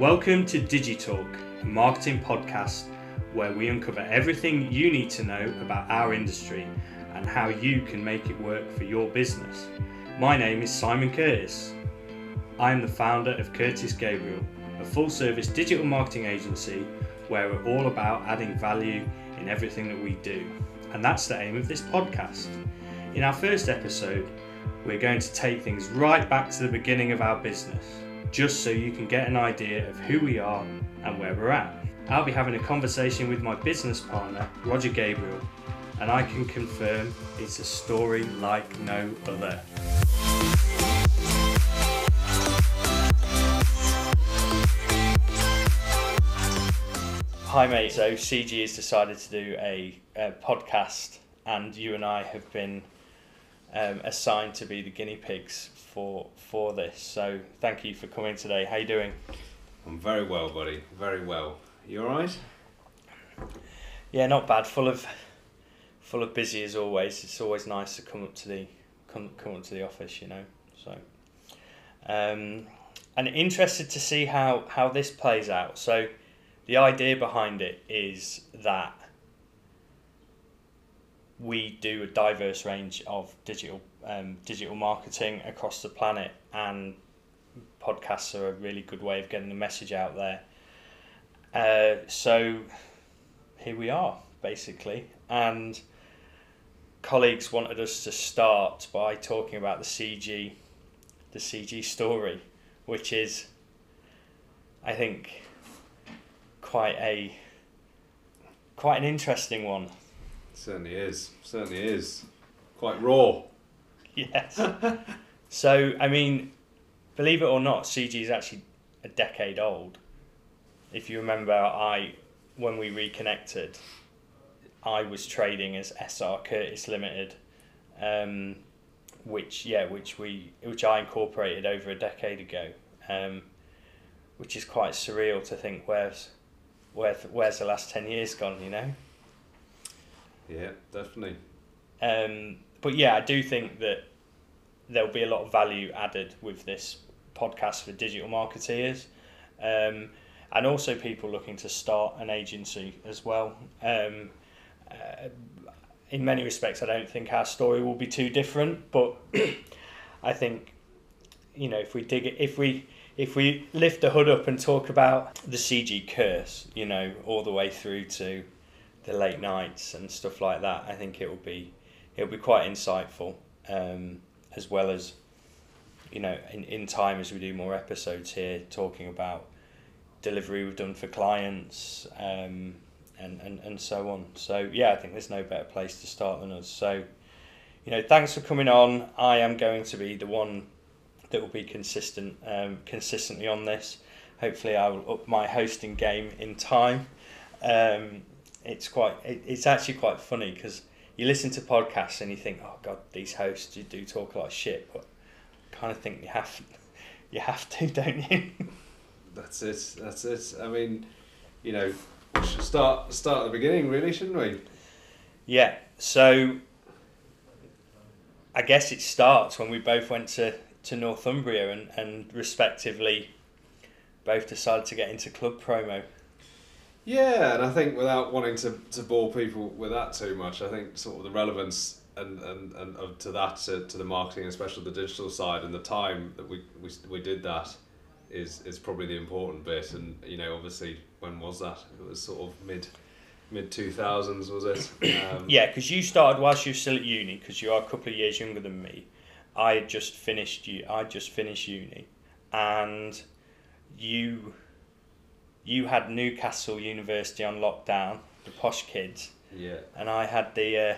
Welcome to Digitalk, a marketing podcast where we uncover everything you need to know about our industry and how you can make it work for your business. My name is Simon Curtis. I am the founder of Curtis Gabriel, a full service digital marketing agency where we're all about adding value in everything that we do. And that's the aim of this podcast. In our first episode, we're going to take things right back to the beginning of our business, just so you can get an idea of who we are and where we're at. I'll be having a conversation with my business partner, Roger Gabriel, and I can confirm it's a story like no other. Hi, mate. So, CG has decided to do a, a podcast, and you and I have been um, assigned to be the guinea pigs for for this. So, thank you for coming today. How you doing? I'm very well, buddy. Very well. You all right? Yeah, not bad. Full of full of busy as always. It's always nice to come up to the come come up to the office, you know. So, um, and interested to see how how this plays out. So, the idea behind it is that we do a diverse range of digital um, digital marketing across the planet, and podcasts are a really good way of getting the message out there. Uh, so here we are, basically, and colleagues wanted us to start by talking about the CG, the CG story, which is, I think, quite a quite an interesting one. Certainly is. Certainly is. Quite raw. Yes. so I mean, believe it or not, CG is actually a decade old. If you remember, I when we reconnected, I was trading as SR Curtis Limited, um, which yeah, which we which I incorporated over a decade ago, um, which is quite surreal to think where's where where's the last ten years gone, you know. Yeah, definitely. Um, but yeah, I do think that there'll be a lot of value added with this podcast for digital marketeers, um, and also people looking to start an agency as well. Um, uh, in many respects, I don't think our story will be too different, but I think you know if we dig it, if we if we lift the hood up and talk about the CG curse, you know, all the way through to the late nights and stuff like that, I think it will be it'll be quite insightful, um, as well as you know, in, in time as we do more episodes here, talking about delivery we've done for clients, um, and, and, and so on. So yeah, I think there's no better place to start than us. So, you know, thanks for coming on. I am going to be the one that will be consistent, um, consistently on this. Hopefully, I will up my hosting game in time. Um, it's quite, it, it's actually quite funny because you listen to podcasts and you think, oh god, these hosts you do talk a lot of shit, but I kind of think you have, you have to, don't you? That's it. That's it. I mean, you know, we should start start at the beginning, really, shouldn't we? Yeah. So I guess it starts when we both went to, to Northumbria and, and respectively both decided to get into club promo. Yeah, and I think without wanting to, to bore people with that too much, I think sort of the relevance and, and, and of, to that to, to the marketing, especially the digital side, and the time that we, we, we did that is is probably the important bit. And you know, obviously, when was that? It was sort of mid mid two thousands, was it? Um, Yeah, because you started whilst you were still at uni, because you are a couple of years younger than me. I had just finished you. I just finished uni, and you you had Newcastle University on lockdown, the posh kids, yeah. and I had the uh,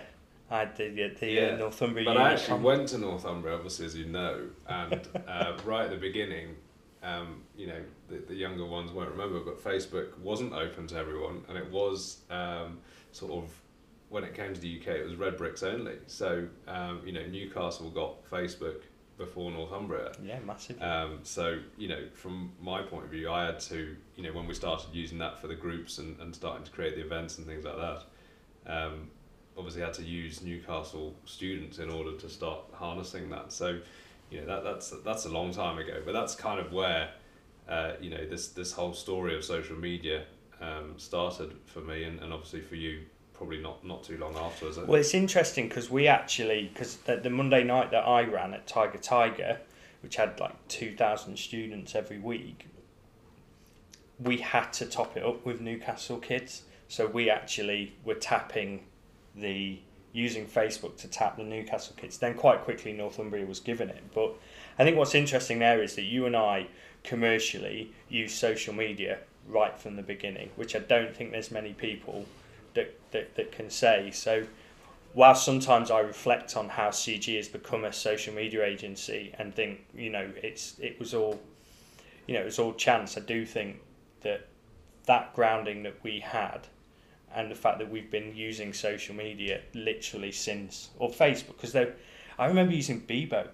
I had the the, the Yeah, uh, Northumbria. But uni I actually went to Northumbria, obviously, as you know, and uh, right at the beginning, um, you know, the, the younger ones won't remember, but Facebook wasn't open to everyone, and it was um, sort of when it came to the UK, it was red bricks only. So um, you know, Newcastle got Facebook before Northumbria. Yeah, massive. Um, so you know, from my point of view, I had to you know when we started using that for the groups and, and starting to create the events and things like that. Um, obviously, had to use Newcastle students in order to start harnessing that. So, you know that that's that's a long time ago, but that's kind of where uh, you know this this whole story of social media um, started for me, and, and obviously for you, probably not not too long afterwards. Well, it's interesting because we actually because the, the Monday night that I ran at Tiger Tiger, which had like two thousand students every week, we had to top it up with Newcastle kids. So we actually were tapping the using Facebook to tap the Newcastle kids. Then quite quickly Northumbria was given it. But I think what's interesting there is that you and I commercially use social media right from the beginning, which I don't think there's many people that, that, that can say. So while sometimes I reflect on how CG has become a social media agency and think, you know, it's it was all you know, it was all chance, I do think that that grounding that we had and the fact that we've been using social media literally since or Facebook because they I remember using Bebo.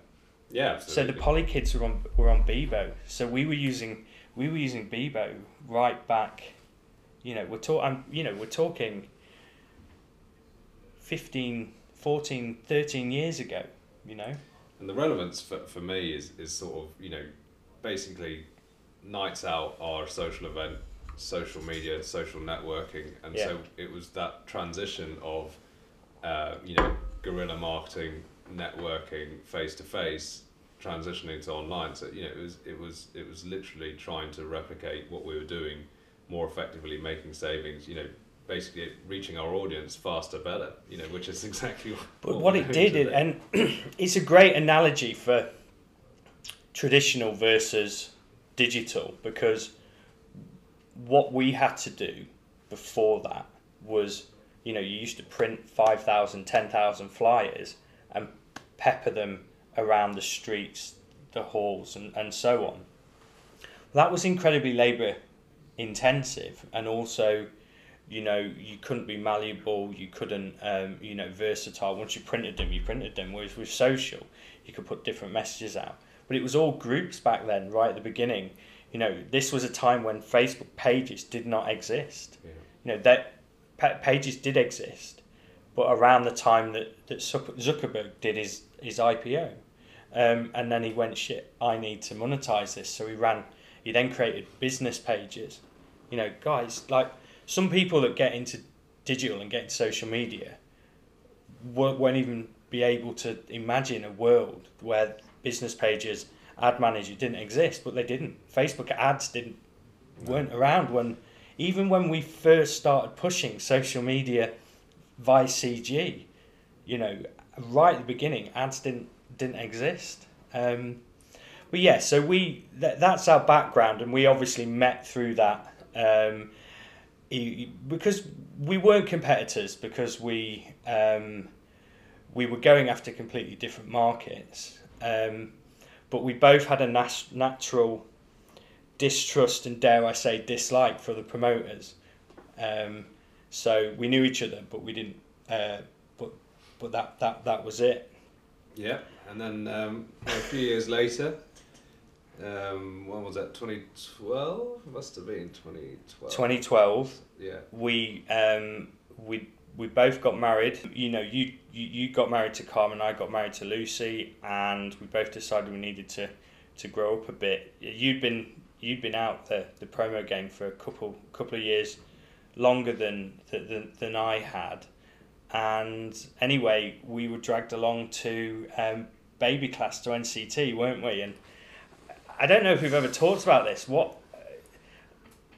Yeah. So the poly kids were on were on Bebo. So we were using we were using Bebo right back. You know, we're talking. You know, we're talking. 15, 14, 13 years ago. You know. And the relevance for, for me is, is sort of you know, basically, nights out are a social event social media, social networking, and yeah. so it was that transition of, uh, you know, guerrilla marketing, networking, face to face, transitioning to online. So you know, it was it was it was literally trying to replicate what we were doing more effectively, making savings. You know, basically reaching our audience faster, better. You know, which is exactly what. But what, what it did, it, and it's a great analogy for traditional versus digital because what we had to do before that was, you know, you used to print 5,000, 10,000 flyers and pepper them around the streets, the halls, and, and so on. That was incredibly labour intensive and also you know you couldn't be malleable you couldn't um, you know versatile once you printed them you printed them whereas with social you could put different messages out but it was all groups back then right at the beginning you know, this was a time when Facebook pages did not exist. Yeah. You know, that pages did exist, but around the time that, that Zuckerberg did his, his IPO. Um, and then he went, shit, I need to monetize this. So he ran, he then created business pages. You know, guys, like some people that get into digital and get into social media won't, even be able to imagine a world where business pages ad manager didn't exist, but they didn't. Facebook ads didn't weren't around when even when we first started pushing social media via CG, you know, right at the beginning, ads didn't didn't exist. Um, but yeah, so we th- that's our background, and we obviously met through that um, because we weren't competitors because we um, we were going after completely different markets. Um, but we both had a nat- natural distrust and dare I say dislike for the promoters. Um, so we knew each other, but we didn't. Uh, but but that that that was it. Yeah, and then um, a few years later, um, when was that? Twenty twelve must have been twenty twelve. Twenty twelve. Yeah. We um we we both got married. You know, you, you you got married to Carmen, I got married to Lucy, and we both decided we needed to to grow up a bit. You'd been you'd been out the, the promo game for a couple couple of years longer than than, than I had, and anyway, we were dragged along to um, baby class to NCT, weren't we? And I don't know if we've ever talked about this. What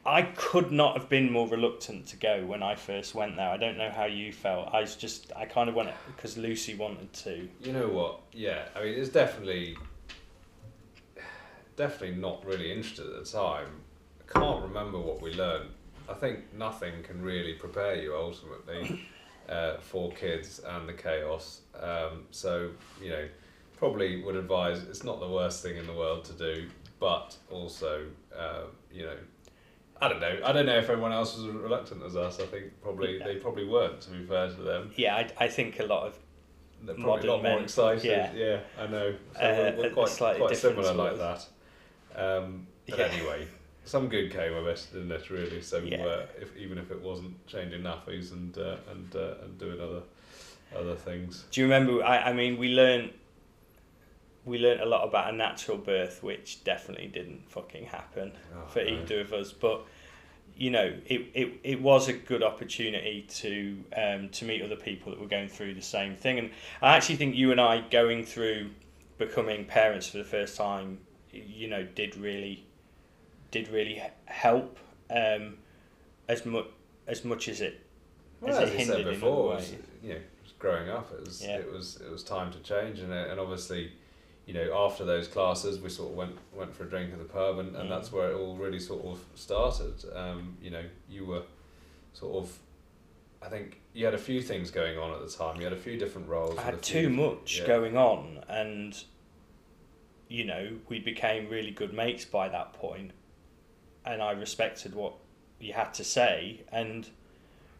I could not have been more reluctant to go when I first went there. I don't know how you felt. I was just, I kind of went because Lucy wanted to. You know what? Yeah, I mean, it's definitely, definitely not really interested at the time. I can't remember what we learned. I think nothing can really prepare you ultimately uh, for kids and the chaos. Um, so, you know, probably would advise it's not the worst thing in the world to do, but also, uh, you know, I don't know. I don't know if everyone else was as reluctant as us. I think probably yeah. they probably weren't. To be fair to them. Yeah, I, I think a lot of they're probably a lot men, more excited. Yeah, yeah, I know. So uh, we're, we're quite quite similar like that. Um, but yeah. anyway, some good came of it, didn't it? Really. So yeah. uh, if even if it wasn't changing nappies and uh, and uh, and doing other other things. Do you remember? I I mean, we learned we learnt a lot about a natural birth, which definitely didn't fucking happen Oh, for no. either of us. But you know, it, it, it was a good opportunity to um, to meet other people that were going through the same thing. And I actually think you and I going through becoming parents for the first time, you know, did really did really help um, as much as much as it Well, as as it you said hindered in before, a it was, you know, growing up, it was Yeah. it was it was time to change, and uh, and obviously, you know, after those classes, we sort of went went for a drink at the pub, and, and Mm. that's where it all really sort of started. Um, you know, you were sort of, I think you had a few things going on at the time. You had a few different roles. I had too much yeah. going on, and you know we became really good mates by that point, and I respected what you had to say, and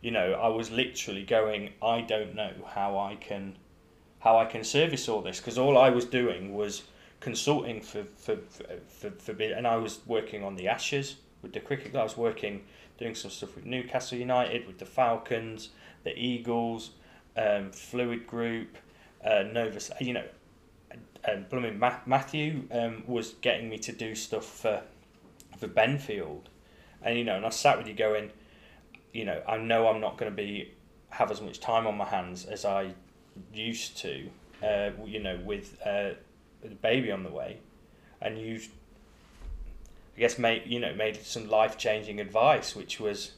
you know I was literally going, I don't know how I can, how I can service all this because all I was doing was consulting for for for, for, for and I was working on the Ashes with the cricket. club. I was working doing some stuff with Newcastle United, with the Falcons, the Eagles, um, Fluid Group, uh, Nova. You know, and blooming Ma- Matthew um, was getting me to do stuff for for Benfield, and you know, and I sat with you going, you know, I know I'm not going to be have as much time on my hands as I used to, uh, you know, with uh, with a baby on the way, and you, I guess, made you know made some life changing advice, which was,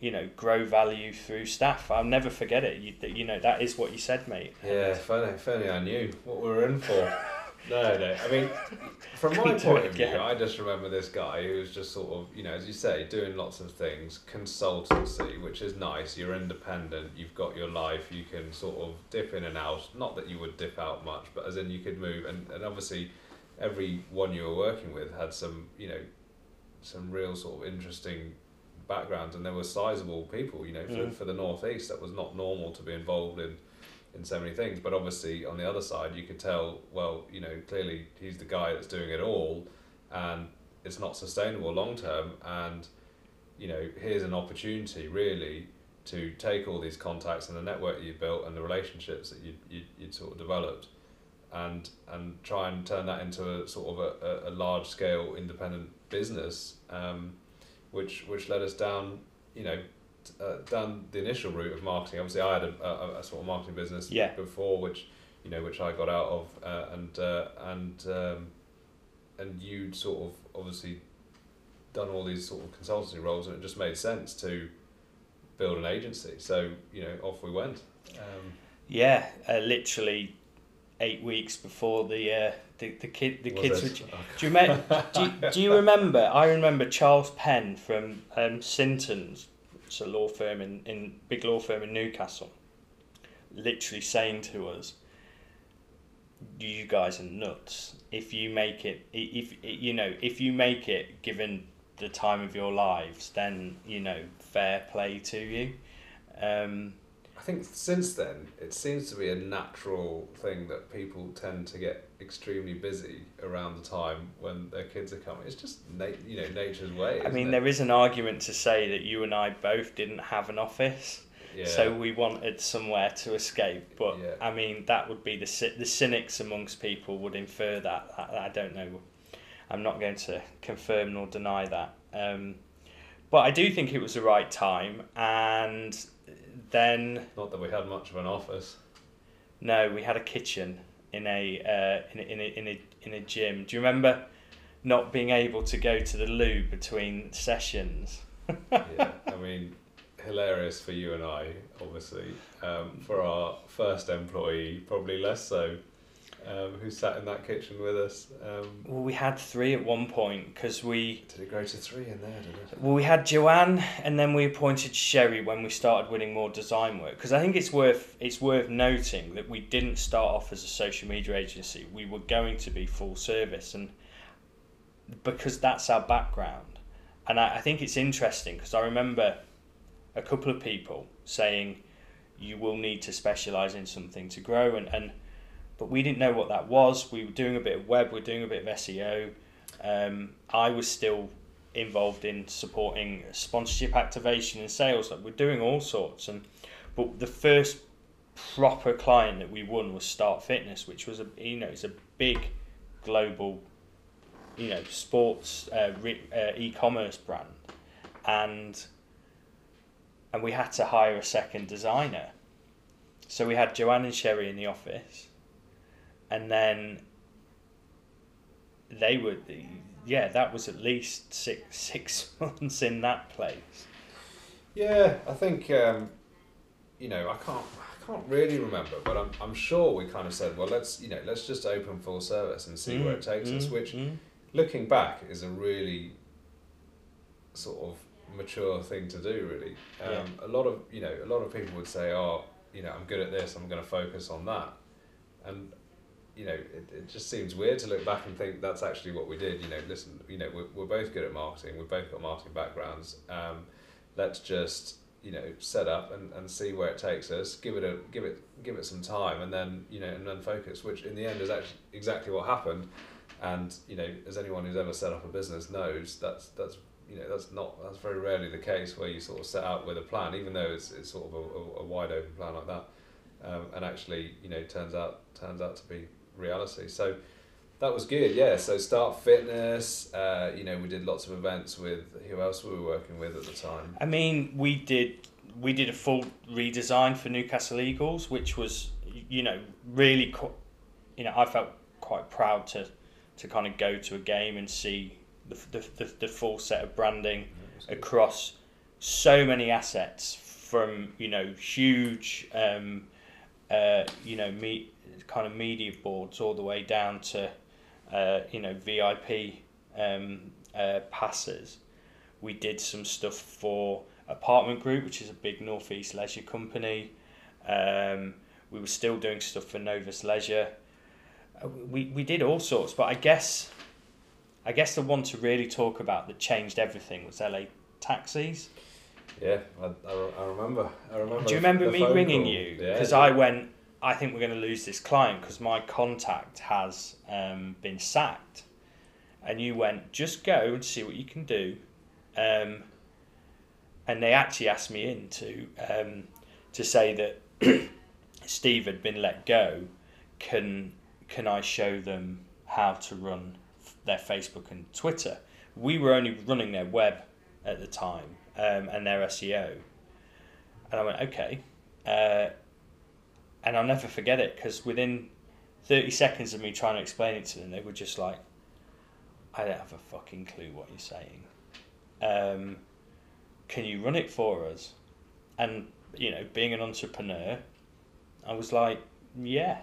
you know, grow value through staff. I'll never forget it. You, you know, that is what you said, mate. Yeah, if only, if only I knew what we were in for. no, no. I mean, from my point of view. I just remember this guy who was just sort of, you know, as you say, doing lots of things, consultancy, which is nice. You're independent. You've got your life. You can sort of dip in and out. Not that you would dip out much, but as in you could move. And, and obviously, every one you were working with had some, you know, some real sort of interesting backgrounds, and there were sizable people. You know, for, Mm. for the northeast, that was not normal to be involved in in so many things. But obviously, on the other side, you could tell, well, you know, clearly he's the guy that's doing it all, and it's not sustainable long term. And you know, here's an opportunity really to take all these contacts and the network that you've built and the relationships that you you you'd sort of developed, and and try and turn that into a sort of a, a, a large scale independent business, um, which which led us down, you know, uh, down the initial route of marketing. Obviously, I had a, a, a sort of marketing business Yeah. before, which you know, which I got out of, uh, and uh, and um, and you'd sort of obviously done all these sort of consultancy roles, and it just made sense to build an agency. So you know, off we went. Um, Yeah, uh, literally eight weeks before the uh, the the kid the kids were. Do you, me- do, you, do you remember? I remember Charles Penn from um, Sinton's, it's a law firm in, in big law firm in Newcastle, literally saying to us, "You guys are nuts. If you make it, if you know, if you make it, given the time of your lives, then you know, fair play to you." Um, I think since then, it seems to be a natural thing that people tend to get extremely busy around the time when their kids are coming. It's just na- you know nature's way. I mean, it? there is an argument to say that you and I both didn't have an office, yeah. so we wanted somewhere to escape. But Yeah. I mean, that would be the the cynics amongst people would infer that. I, I don't know. I'm not going to confirm nor deny that. Um, but I do think it was the right time, and then not that we had much of an office. no, we had a kitchen in a uh, in a, in a in a in a gym. Do you remember not being able to go to the loo between sessions? yeah, I mean, hilarious for you and I, obviously. Um, for our first employee, probably less so, um, who sat in that kitchen with us. Um, Well, we had three at one point because we did it grow to three in there, well we had Joanne and then we appointed Sherry when we started winning more design work because I think it's worth it's worth noting that we didn't start off as a social media agency. We were going to be full service and because that's our background. And I, I think it's interesting because I remember a couple of people saying you will need to specialize in something to grow and, and but we didn't know what that was. We were doing a bit of web, we were doing a bit of SEO. Um, I was still involved in supporting sponsorship activation and sales. Like we're doing all sorts, and but the first proper client that we won was Start Fitness, which was a you know it's a big global you know sports uh, re- uh, e-commerce brand, and and we had to hire a second designer. So we had Joanne and Sherry in the office, and then they were yeah that was at least six six months in that place. Yeah, I think um, you know I can't I can't really remember, but I'm I'm sure we kind of said, well, let's you know let's just open full service and see where it takes us. Which, mm. looking back, is a really sort of mature thing to do. Really, um, Yeah. a lot of you know a lot of people would say, oh, you know, I'm good at this, I'm going to focus on that, and you know, it, it just seems weird to look back and think that's actually what we did. You know, listen, you know, we're, we're both good at marketing. We've both got marketing backgrounds. Um, let's just you know set up and, and see where it takes us. Give it a give it give it some time, and then you know and then focus. Which in the end is actually exactly what happened. And you know, as anyone who's ever set up a business knows, that's that's you know that's not that's very rarely the case where you sort of set out with a plan, even though it's, it's sort of a, a, a wide open plan like that, um, and actually you know turns out turns out to be reality. So that was good, yeah. So start fitness, uh, you know, we did lots of events with who else were we working with at the time? I mean, we did we did a full redesign for Newcastle Eagles, which was you know really, co- you know, I felt quite proud to to kind of go to a game and see the the, the, the full set of branding across so many assets from you know huge um, uh, you know me kind of media boards all the way down to uh, you know VIP um, uh, passes. We did some stuff for Apartment Group, which is a big northeast leisure company. Um, we were still doing stuff for Novus Leisure. Uh, We we did all sorts, but I guess I guess the one to really talk about that changed everything was LA Taxis. Yeah, I, I, I remember. I remember. Do you remember me ringing call. you? Yeah, Because yeah. I went, I think we're going to lose this client because my contact has um, been sacked. And you went, just go and see what you can do. Um, and they actually asked me in to, um, to say that Steve had been let go. Can, can I show them how to run their Facebook and Twitter? We were only running their web at the time um, and their SEO. And I went, okay. Uh, and I'll never forget it because within 30 seconds of me trying to explain it to them, they were just like, I don't have a fucking clue what you're saying. Um, can you run it for us? And, you know, being an entrepreneur, I was like, yeah.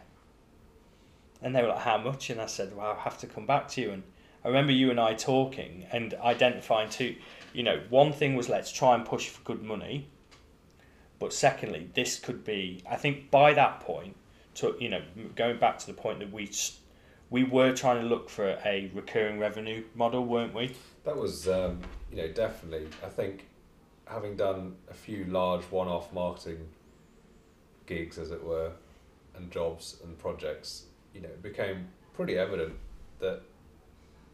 And they were like, how much? And I said, well, I'll have to come back to you. And I remember you and I talking and identifying two, you know, one thing was let's try and push for good money. But secondly, this could be, I think by that point, to, you know, going back to the point that we, we were trying to look for a recurring revenue model, weren't we? That was, um, you know, definitely. I think having done a few large one-off marketing gigs, as it were, and jobs and projects, you know, it became pretty evident that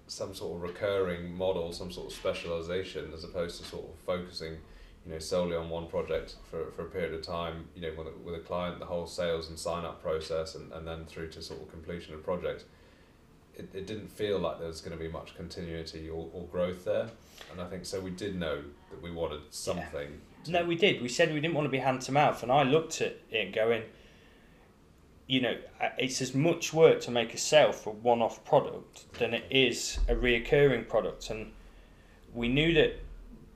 some sort of recurring model, some sort of specialization, as opposed to sort of focusing, you know, solely on one project for, for a period of time, you know, with a, with a client, the whole sales and sign up process, and, and then through to sort of completion of project. It, it didn't feel like there was going to be much continuity or, or growth there. And I think so we did know that we wanted something. to- No, we did. We said we didn't want to be hand to mouth, and I looked at it going, you know, it's as much work to make a sale for one-off product than it is a reoccurring product, and we knew that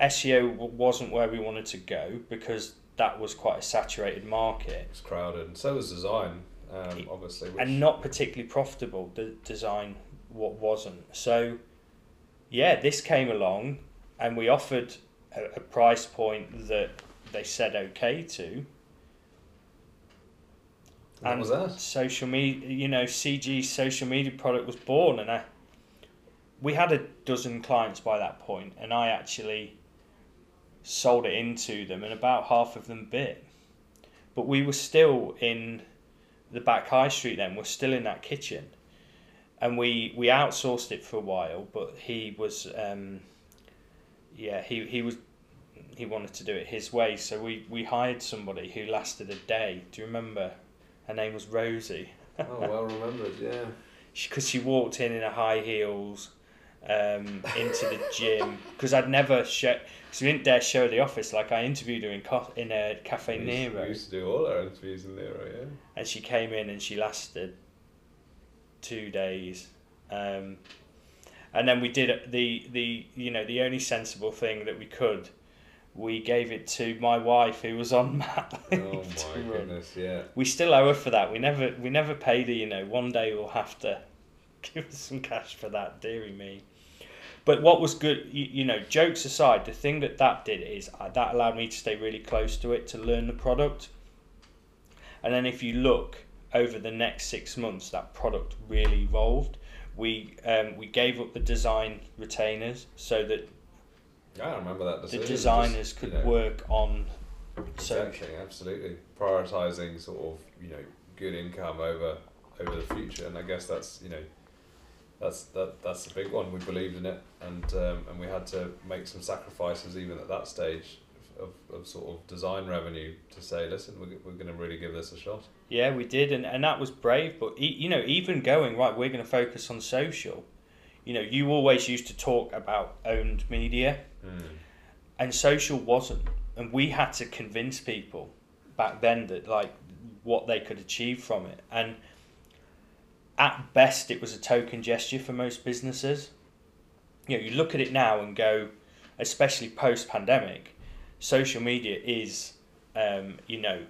SEO wasn't where we wanted to go because that was quite a saturated market It's crowded. And so was design, um, obviously. Which, and not particularly profitable. The design what wasn't. So, yeah, this came along, and we offered a, a price point that they said okay to. What was that? Social media, you know, CG social media product was born, and I, we had a dozen clients by that point, and I actually sold it into them, and about half of them bit. But we were still in the back high street then. We're still in that kitchen, and we we outsourced it for a while. But he was, um, yeah, he he was he wanted to do it his way. So we, we hired somebody who lasted a day. Do you remember? Her name was Rosie. oh, well remembered, yeah. Because she, she, walked in in her high heels um, into the gym. Because I'd never show. Because we didn't dare show the office. Like I interviewed her in co- in a cafe we Nero. We used to do all our interviews in Nero, yeah. And she came in and she lasted two days. Um, and then we did the the you know the only sensible thing that we could we gave it to my wife who was on mat. Oh my goodness, yeah. We still owe her for that. We never we never paid her. You know, one day we'll have to give us some cash for that. Dearie me. But what was good, you, you know, jokes aside, the thing that that did is uh, that allowed me to stay really close to it to learn the product. And then if you look over the next six months, that product really evolved. We um, we gave up the design retainers so that I remember that decision. The designers Just, could you know, work on. Exactly, so, absolutely. Prioritizing sort of you know good income over over the future, and I guess that's you know that's that that's the big one. We believed in it, and um, and we had to make some sacrifices even at that stage of, of sort of design revenue to say, listen, we're, we're going to really give this a shot. Yeah, we did, and, and that was brave. But you know, even going right, we're going to focus on social you know, you always used to talk about owned media, mm. and social wasn't, and we had to convince people back then that like what they could achieve from it, and at best it was a token gesture for most businesses. You know, you look at it now and go, especially post pandemic, social media is, um, you know,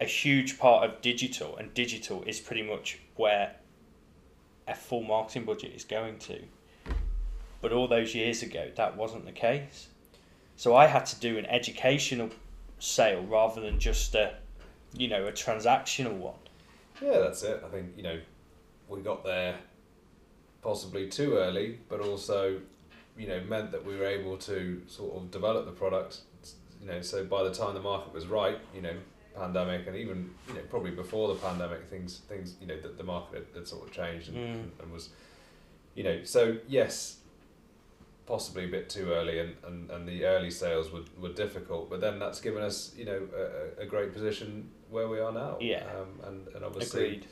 a huge part of digital, and digital is pretty much where a full marketing budget is going to. But all those years ago, that wasn't the case. So I had to do an educational sale rather than just a, you know, a transactional one. Yeah, that's it. I think you know, we got there possibly too early, but also, you know, meant that we were able to sort of develop the product. You know, so by the time the market was right, you know, pandemic and even you know probably before the pandemic things things you know that the market had, had sort of changed and, mm. and, was you know so yes possibly a bit too early and, and, and the early sales were, were difficult but then that's given us you know a, a great position where we are now yeah um, and, and obviously Agreed.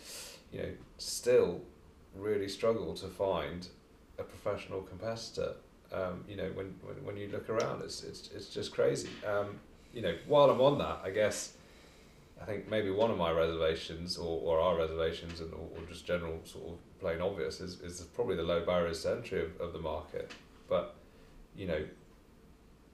you know still really struggle to find a professional competitor um, you know when, when, when you look around it's, it's, it's just crazy um, you know while I'm on that I guess I think maybe one of my reservations or, or our reservations and or, or just general sort of plain obvious is, is probably the low barriers to entry of, of the market. But, you know,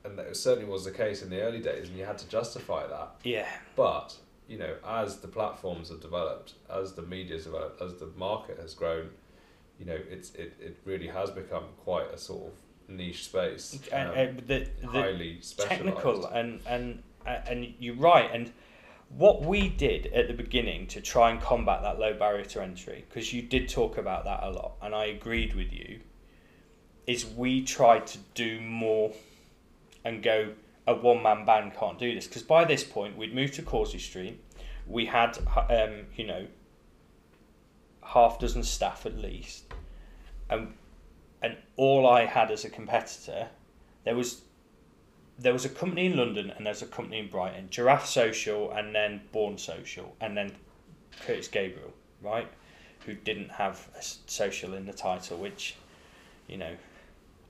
and that certainly was the case in the early days and you had to justify that. Yeah. But, you know, as the platforms have developed, as the media's developed, as the market has grown, you know, it's it, it really has become quite a sort of niche space. Um, and, uh, the, highly. Technical and and and you're right and what we did at the beginning to try and combat that low barrier to entry, because you did talk about that a lot, and I agreed with you, is we tried to do more and go, a one man band can't do this. Because by this point, we'd moved to Causey Street, we had, um, you know, half dozen staff at least, and, and all I had as a competitor, there was there was a company in London and there's a company in Brighton, Giraffe Social and then Born Social and then Curtis Gabriel, right? Who didn't have a social in the title, which, you know,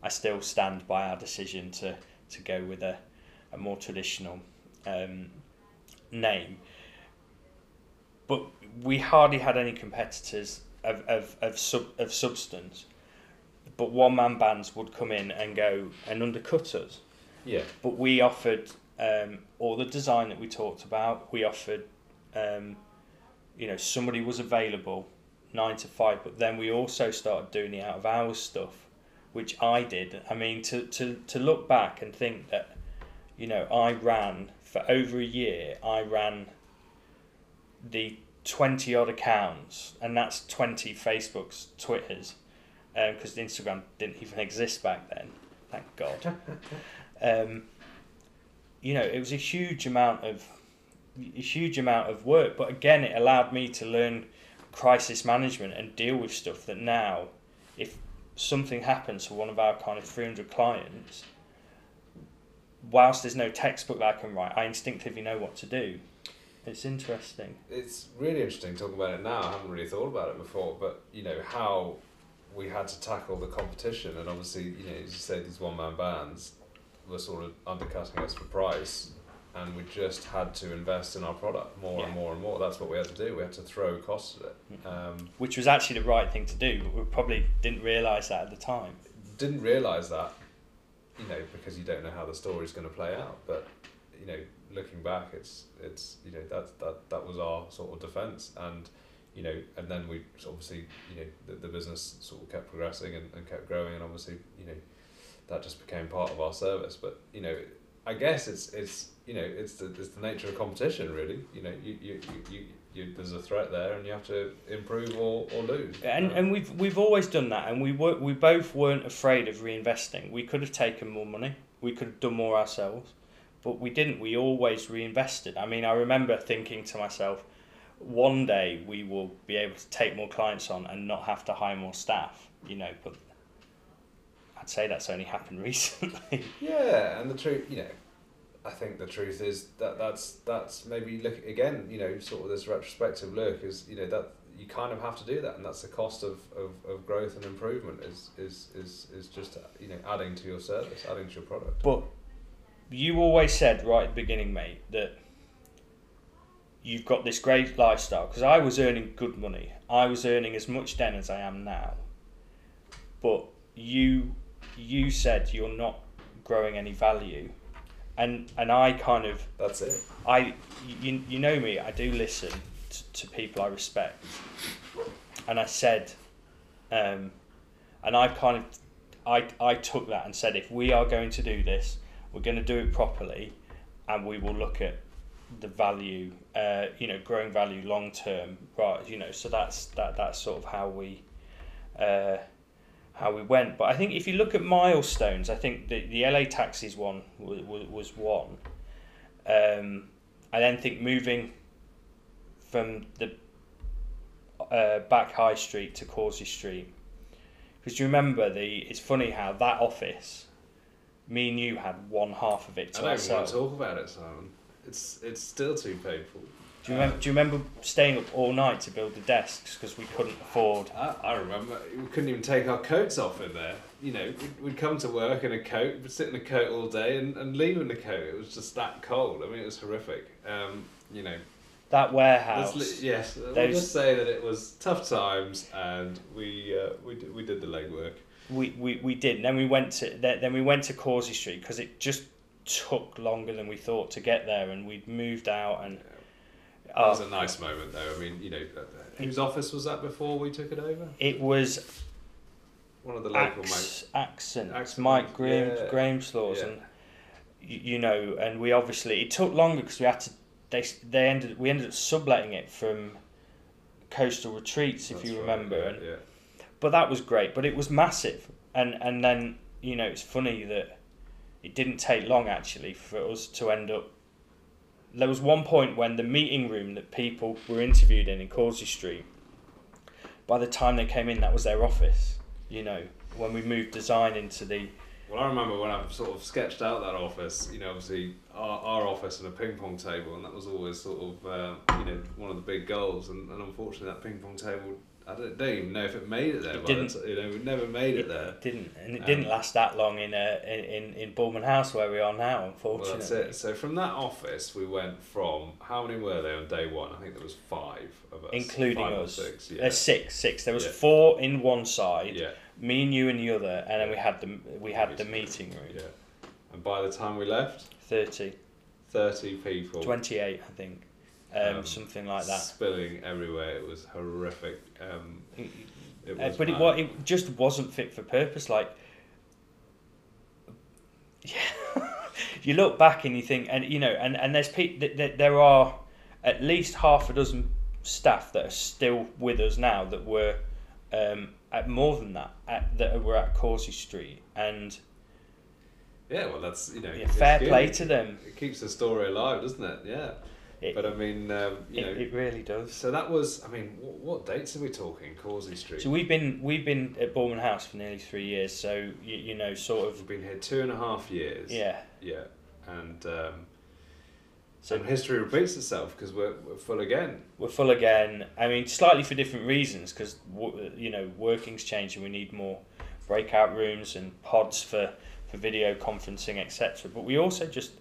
I still stand by our decision to, to go with a, a more traditional um, name. But we hardly had any competitors of, of, of, sub, of substance. But one man bands would come in and go and undercut us yeah. But we offered um, all the design that we talked about. We offered, um, you know, somebody was available nine to five, but then we also started doing the out of hours stuff, which I did. I mean, to, to, to look back and think that, you know, I ran for over a year, I ran the 20 odd accounts, and that's 20 Facebooks, Twitters, because um, Instagram didn't even exist back then. Thank God. um, you know, it was a huge amount of a huge amount of work. But again, it allowed me to learn crisis management and deal with stuff that now, something happens to one of our kind of three hundred clients, whilst there's no textbook that I can write, I instinctively know what to do. It's interesting. It's really interesting talking about it now. I haven't really thought about it before, but you know how we had to tackle the competition, and obviously, you know, as you say, these one man bands were sort of undercutting us for price, and we just had to invest in our product more and more and more. That's what we had to do. We had to throw costs at it. Um, Which was actually the right thing to do, but we probably didn't realise that at the time. didn't realize that, you know, because you don't know how the story's going to play out. But you know, looking back, it's it's you know that that that was our sort of defense, and you know, and then we obviously you know the, the business sort of kept progressing and, and kept growing, and obviously you know that just became part of our service. But you know, I guess it's it's you know it's the it's the nature of competition, really. You know, you you, you, you, there's a threat there, and you have to improve or, or lose. And Um, and we've we've always done that, and we were we both weren't afraid of reinvesting. We could have taken more money, we could have done more ourselves, but we didn't. We always reinvested. I mean, I remember thinking to myself, one day we will be able to take more clients on and not have to hire more staff. You know, but I'd say that's only happened recently. Yeah, and the truth, you know, I think the truth is that that's that's maybe look again, you know, sort of this retrospective look is you know that you kind of have to do that, and that's the cost of, of, of growth and improvement is is is is just you know adding to your service, adding to your product. But you always said right at the beginning, mate, that you've got this great lifestyle because I was earning good money. I was earning as much then as I am now. But you you said you're not growing any value. And and I kind of That's it. I you, you know me, I do listen to, to people I respect. And I said um, and I kind of I I took that and said if we are going to do this, we're going to do it properly and we will look at the value uh, you know growing value long term right you know so that's that that's sort of how we uh, how we went but I think if you look at milestones I think the, the LA taxis one was, was one um, I then think moving from the uh, back High Street to Causey Street because you remember the it's funny how that office me and you had one half of it I don't even want to talk about it, Simon. It's it's still too painful. Do you remember? Do you remember staying up all night to build the desks because we couldn't afford? I, I remember we couldn't even take our coats off in there. You know, we'd, we'd come to work in a coat, we'd sit in a coat all day and, and leave in the coat. It was just that cold. I mean, it was horrific. Um, you know, That warehouse. li- yes, we'll just say that it was tough times and we uh, we, did, we did the legwork. we, we, we did. And then we went to then then we went to Causey Street because it just took longer than we thought to get there, and we'd moved out and. That was Oh, a nice moment, though. I mean, you know, uh, whose office was that before we took it over? it was One of the local. Ax, accents, Accents, Mike Graham, yeah. Graham's laws, Yeah. and you, you know, and we obviously it took longer because we had to. They they ended we ended up subletting it from Coastal Retreats, if That's you right, remember, yeah, and yeah. but that was great. But it was massive, and and then you know it's funny that it didn't take long actually for us to end up. There was one point when the meeting room that people were interviewed in in Causey Street. By the time they came in, that was their office. You know, when we moved design into the Well, I remember when I sort of sketched out that office, you know, obviously our, our office and a ping pong table, and that was always sort of, uh, you know, one of the big goals. And, and unfortunately, that ping pong table, I don't, don't even know if it made it there. It didn't. you know, we never made it there. didn't, and it Um, didn't last that long in uh, in in Bulman House where we are now. Well, Unfortunately, that's it. So from that office, we went from how many were there on day one? I think there was five of us, including five us. six. Uh, six, six. There was Yeah. four in one side. yeah, me and you in the other, and then we had the we had the Meeting room. yeah. And by the time we left, 30, thirty people. 28, I think, um, Um, something like that. Spilling everywhere. It was horrific. Um, it Uh, was but it mad. wa- it just wasn't fit for purpose. Like, yeah, you look back and you think, and you know, and and there's people. Th- there are at least half a dozen staff that are still with us now that were um, at more than that at, that were at Causey Street, and Yeah, well, that's you know. yeah, fair good. play to them. It keeps the story alive, doesn't it? Yeah. It, but I mean, um, you it, know. it really does. so that was. I mean, what, what dates are we talking? Causey Street. So we've been we've been at Bournemouth House for nearly three years. So you, you know, sort of We've been here two and a half years. yeah. Yeah. and um, so history repeats itself because we're, we're full again. We're full again. I mean, slightly for different reasons because you know working's changing. We need more breakout rooms and pods for for video conferencing, etc. But we also just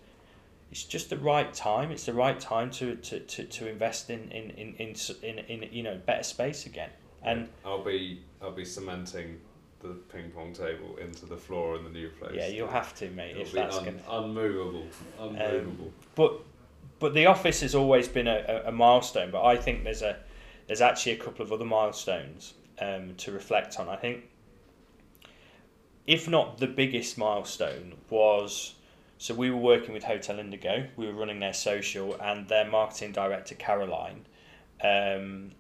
it's just the right time. It's the right time to, to, to, to invest in in, in, in, in, in you know better space again. And I'll be I'll be cementing the ping pong table into the floor in the new place. Yeah, you'll have to, mate. It'll if that's un- gonna... unmovable, unmovable. Um, but but the office has always been a, a, a, milestone. But I think there's a there's actually a couple of other milestones um, to reflect on. I think if not the biggest milestone was so we were working with Hotel Indigo. We were running their social, and their marketing director Caroline. Um,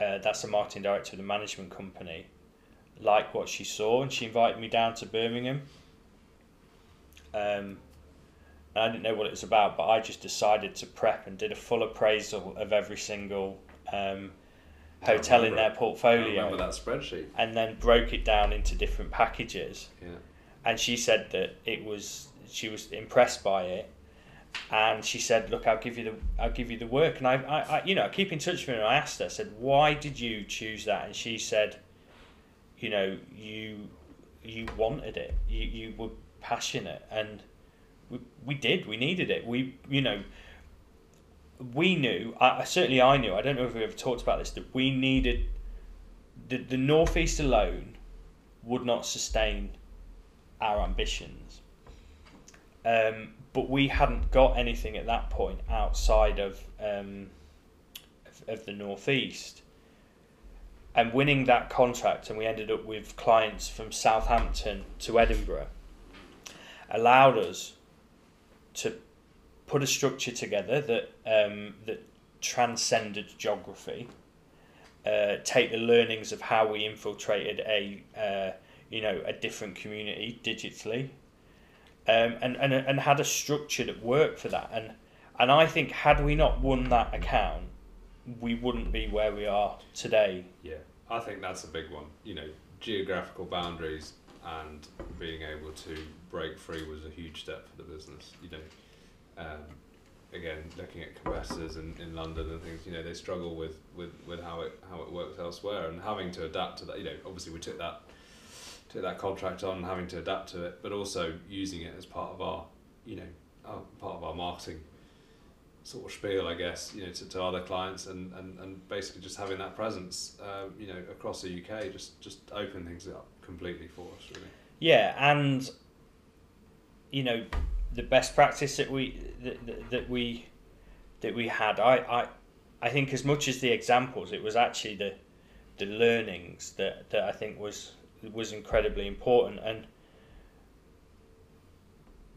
uh, that's the marketing director of the management company. Liked what she saw, and she invited me down to Birmingham. Um, I didn't know what it was about, but I just decided to prep and did a full appraisal of every single um, hotel in their portfolio. Remember that spreadsheet. And then broke it down into different packages. Yeah. And she said that it was she was impressed by it, and she said, "Look, I'll give you the I'll give you the work." And I, I, I you know, I keep in touch with her. And I asked her, I said, "Why did you choose that?" And she said, "You know, you you wanted it. You you were passionate, and we we did. We needed it. We you know." We knew, I, certainly I knew, I don't know if we ever talked about this, that we needed the, the Northeast alone would not sustain our ambitions um, but we hadn't got anything at that point outside of, um, of, of the northeast. And winning that contract, and we ended up with clients from Southampton to Edinburgh, allowed us to put a structure together that um, that transcended geography. Uh, take the learnings of how we infiltrated a uh, you know a different community digitally um, and, and, and had a structure that worked for that. And, and I think had we not won that account, we wouldn't be where we are today. Yeah, I think that's a big one. You know, geographical boundaries and being able to break free was a huge step for the business. You know, um, again, looking at competitors in, in London and things, you know, they struggle with, with, with how it how it works elsewhere and having to adapt to that. You know, obviously we took that took that contract on, having to adapt to it, but also using it as part of our, you know, our, part of our marketing sort of spiel, I guess, you know, to, to other clients and, and, and basically just having that presence, um, you know, across the UK, just just open things up completely for us, really. Yeah, and you know, the best practice that we that, that we that we had, I, I I think as much as the examples, it was actually the the learnings that, that I think was was incredibly important and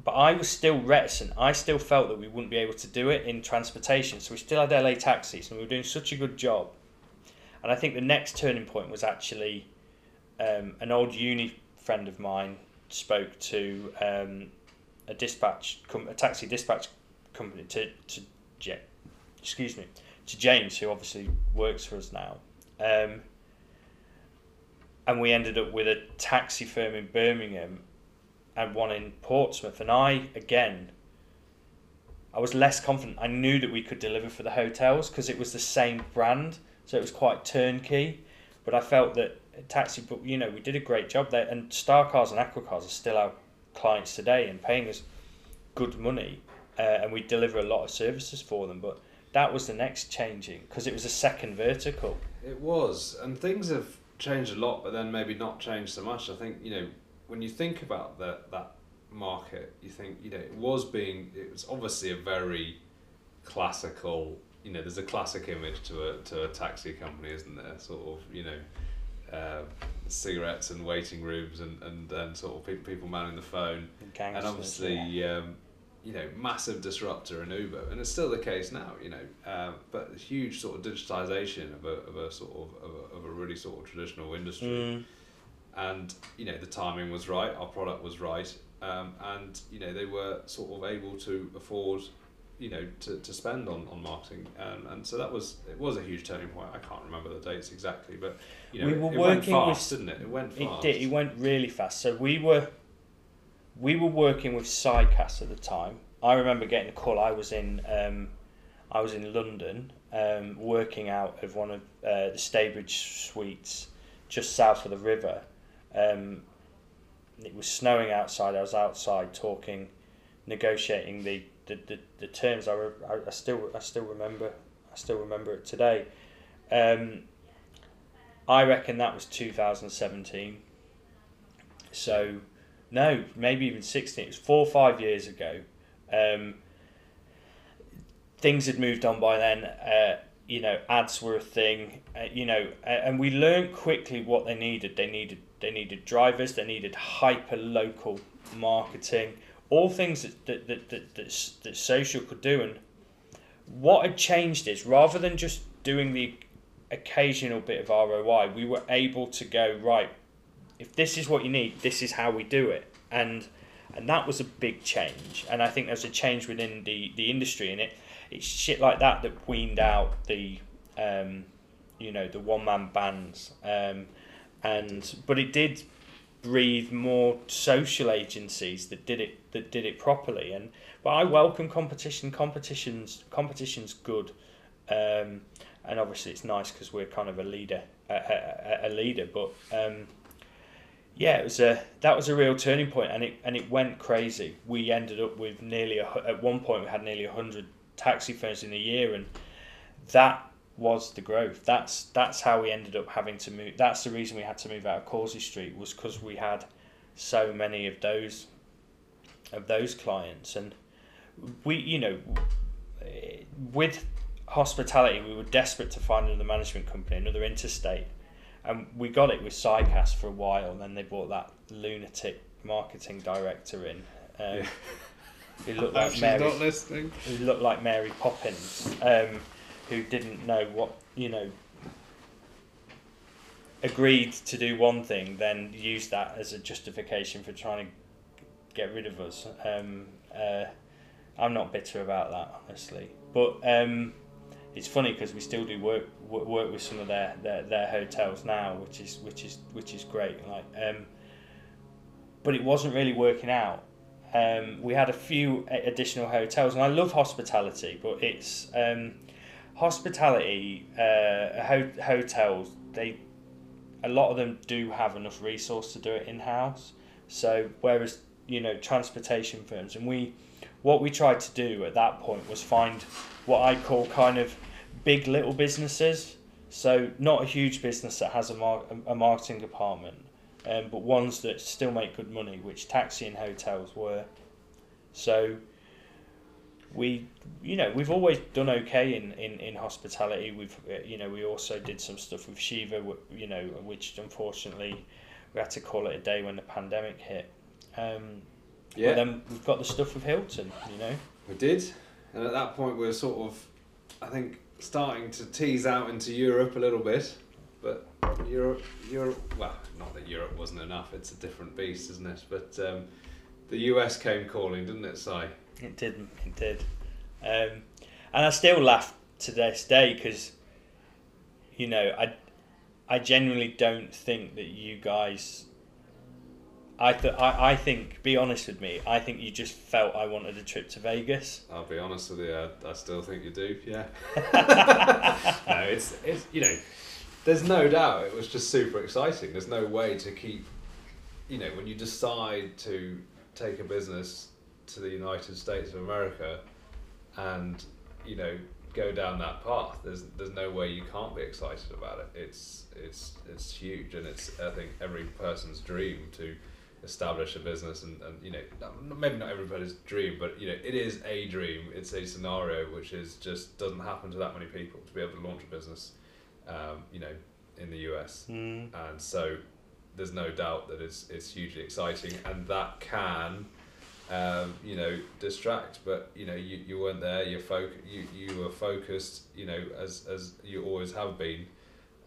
but I was still reticent. I still felt that we wouldn't be able to do it in transportation. So we still had LA taxis and we were doing such a good job. And I think the next turning point was actually um, an old uni friend of mine spoke to um, a dispatch, com- a taxi dispatch company to to excuse me to James, who obviously works for us now. Um, and we ended up with a taxi firm in Birmingham and one in Portsmouth. And I, again, I was less confident. I knew that we could deliver for the hotels because it was the same brand, so it was quite turnkey. But I felt that taxi, but you know, we did a great job there. And Star Cars and Aquacars are still our clients today and paying us good money, uh, and we deliver a lot of services for them. But that was the next changing because it was a second vertical. It was, and things have changed a lot, but then maybe not changed so much. I think you know when you think about that that market, you think you know it was being it was obviously a very classical. You know, there's a classic image to a to a taxi company, isn't there? Sort of, you know, uh, cigarettes and waiting rooms and, and, and sort of people, people manning the phone. And, and obviously, yeah. um, you know, massive disruptor in Uber, and it's still the case now. You know, uh, but huge sort of digitization of a, of a sort of of a, of a really sort of traditional industry, mm. and you know the timing was right, our product was right, um, and you know they were sort of able to afford, you know, to, to spend on, on marketing, and and so that was it was a huge turning point. I can't remember the dates exactly, but you know, we were it, it working went fast, with, didn't it? It went fast. It did. It went really fast. So we were we were working with SICAS at the time, I remember getting a call. I was in um, I was in London um, working out of one of uh, the Staybridge suites just south of the river. Um, it was snowing outside. I was outside talking, negotiating the, the, the, the terms. I, re- I still I still remember I still remember it today. Um, I reckon that was 2017. So, no, maybe even 16. It was four or five years ago. Um, things had moved on by then. Uh, you know, ads were a thing. Uh, you know, and we learned quickly what they needed. They needed they needed drivers. They needed hyper local marketing. All things that that, that, that, that, that social could do. And what had changed is rather than just doing the occasional bit of ROI, we were able to go right. If this is what you need, this is how we do it, and and that was a big change. And I think there's a change within the the industry, and it. It's shit like that that weaned out the um, you know the one man bands, um, and but it did breathe more social agencies that did it that did it properly. And but I welcome competition. Competitions competition's good. Um, and obviously it's nice because we're kind of a leader, a, a, a leader. But um, yeah, it was a that was a real turning point, and it and it went crazy. We ended up with nearly a, at one point we had nearly hundred taxi firms in a year, and that was the growth. That's that's how we ended up having to move. That's the reason we had to move out of Causey Street was because we had so many of those of those clients, and we you know eh, with hospitality, we were desperate to find another management company, another interstate, and we got it with SciCast for a while. And then they brought that lunatic marketing director in. Um, yeah. Who looked like She's Mary? not listening. Who looked like Mary Poppins? Um, who didn't know what you know. Agreed to do one thing, then used that as a justification for trying to get rid of us. Um, uh, I'm not bitter about that, honestly. But um, it's funny because we still do work work with some of their, their, their hotels now, which is which is which is great. Like, um, but it wasn't really working out. Um, we had a few additional hotels, and I love hospitality, but it's um, hospitality uh, ho- hotels. They a lot of them do have enough resource to do it in house. So whereas you know transportation firms, and we what we tried to do at that point was find what I call kind of big little businesses. So not a huge business that has a, mar- a marketing department, um, but ones that still make good money, which taxi and hotels were. So we, you know, we've always done okay in, in, in hospitality. We've, uh, you know, we also did some stuff with Shiva, you know, which unfortunately we had to call it a day when the pandemic hit. Um, yeah. But then we've got the stuff with Hilton, you know. We did, and at that point we are sort of, I think, starting to tease out into Europe a little bit, but Europe, Europe. Well, not that Europe wasn't enough. It's a different beast, isn't it? But um, the US came calling, didn't it, Si? It did. It did. Um, and I still laugh to this day because, you know, I, I genuinely don't think that you guys I, th- I, I think, be honest with me, I think you just felt I wanted a trip to Vegas. I'll be honest with you, I, I still think you do, yeah. no, it's, it's, you know, there's no doubt it was just super exciting. There's no way to keep, you know, when you decide to take a business to the United States of America and, you know, go down that path, there's there's no way you can't be excited about it. It's it's it's huge, and it's I think every person's dream to establish a business and, and you know maybe not everybody's dream but you know it is a dream. It's a scenario which is just doesn't happen to that many people to be able to launch a business um, you know in the US mm. and so there's no doubt that it's it's hugely exciting and that can um, you know distract. But you know you, you weren't there. You foc- you you were focused you know as as you always have been.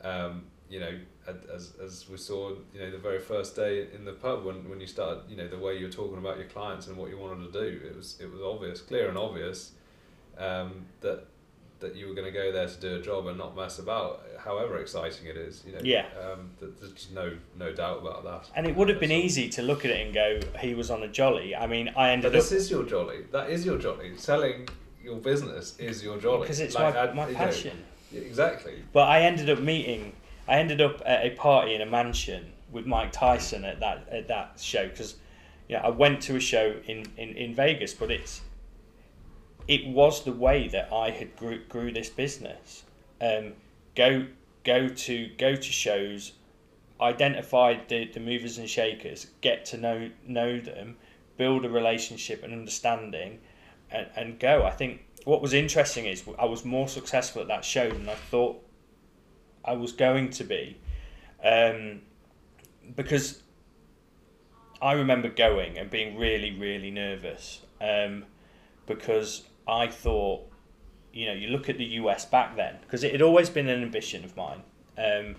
Um, you know as, as we saw, you know, the very first day in the pub when, when you started, you know, the way you were talking about your clients and what you wanted to do, it was it was obvious, clear and obvious, um, that that you were going to go there to do a job and not mess about, however exciting it is. You know, Yeah. Um, th- there's no no doubt about that. And it would have been easy to look at it and go, he was on a jolly. I mean, I ended But up this is your jolly. That is your jolly. Selling your business is your jolly. because it's Like, my, I- my you know, passion. exactly. But I ended up meeting, I ended up at a party in a mansion with Mike Tyson at that at that show because, yeah, I went to a show in, in, in Vegas, but it's it was the way that I had grew, grew this business. Um, go go to go to shows, identify the, the movers and shakers, get to know know them, build a relationship and understanding, and, and go. I think what was interesting is I was more successful at that show than I thought I was going to be, um, because I remember going and being really really nervous, um, because I thought, you know, you look at the US back then because it had always been an ambition of mine, um,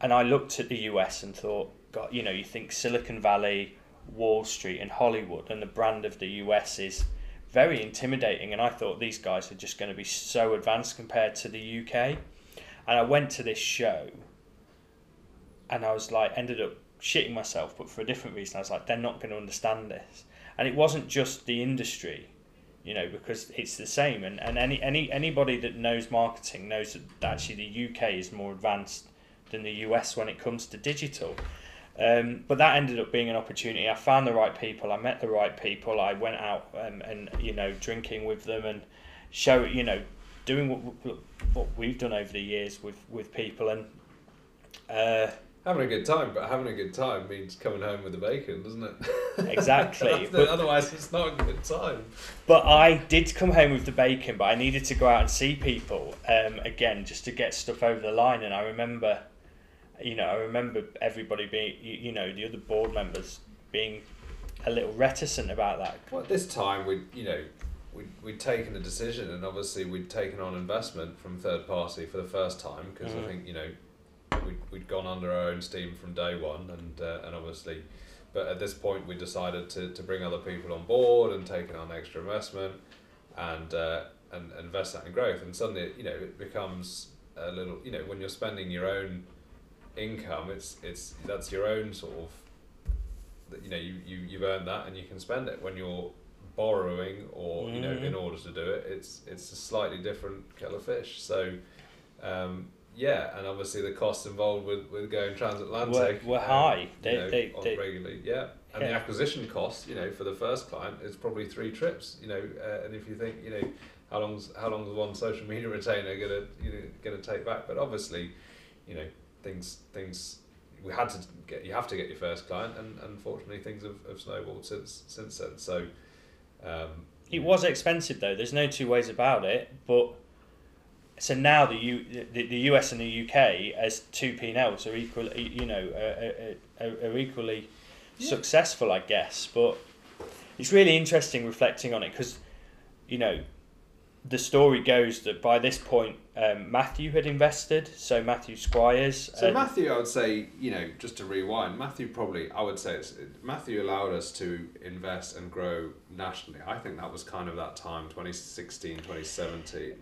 and I looked at the US and thought, God, you know, you think Silicon Valley, Wall Street, and Hollywood, and the brand of the US is very intimidating. And I thought these guys are just going to be so advanced compared to the UK. And I went to this show, and I was like, ended up shitting myself, but for a different reason. I was like, they're not going to understand this. And it wasn't just the industry, you know, because it's the same. And, and any, any anybody that knows marketing knows that actually the UK is more advanced than the US when it comes to digital. Um, but that ended up being an opportunity. I found the right people. I met the right people. I went out um, and you know drinking with them and show you know doing what what we've done over the years with with people and uh, Having a good time, but having a good time means coming home with the bacon, doesn't it? Exactly, but- otherwise, it's not a good time. But I did come home with the bacon, but I needed to go out and see people um, again just to get stuff over the line. And I remember, you know, I remember everybody being, you, you know, the other board members being a little reticent about that. Well, at this time, we you know we'd, we'd taken a decision, and obviously we'd taken on investment from third party for the first time because Mhm. I think you know we'd, we'd gone under our own steam from day one, and uh, and obviously, but at this point we decided to, to bring other people on board and taking on extra investment, and uh, and and invest that in growth, and suddenly you know it becomes a little you know when you're spending your own income, it's it's that's your own sort of you know you, you you've earned that and you can spend it when you're borrowing or you know in Mhm. order to do it it's it's a slightly different kettle of fish. So um, yeah and obviously the costs involved with, with going transatlantic Were- were um, high. you They- know, they- they- regularly yeah. And the acquisition cost you know for the first client is probably three trips you know uh, and if you think you know how long's how long's one social media retainer gonna you know gonna take back? But obviously you know things things we had to get you have to get your first client and unfortunately things have, have snowballed since since then. So um, It was expensive though. There's no two ways about it. But so now the U, the, the US and the UK as two P and Ls are equal. You know, are, are, are equally Yeah. successful, I guess. But it's really interesting reflecting on it because, you know, the story goes that by this point um, Matthew had invested. So Matthew Squires. So uh, Matthew, I would say, you know, just to rewind, Matthew probably, I would say, it's, Matthew allowed us to invest and grow nationally. I think that was kind of that time, 2016, 2017.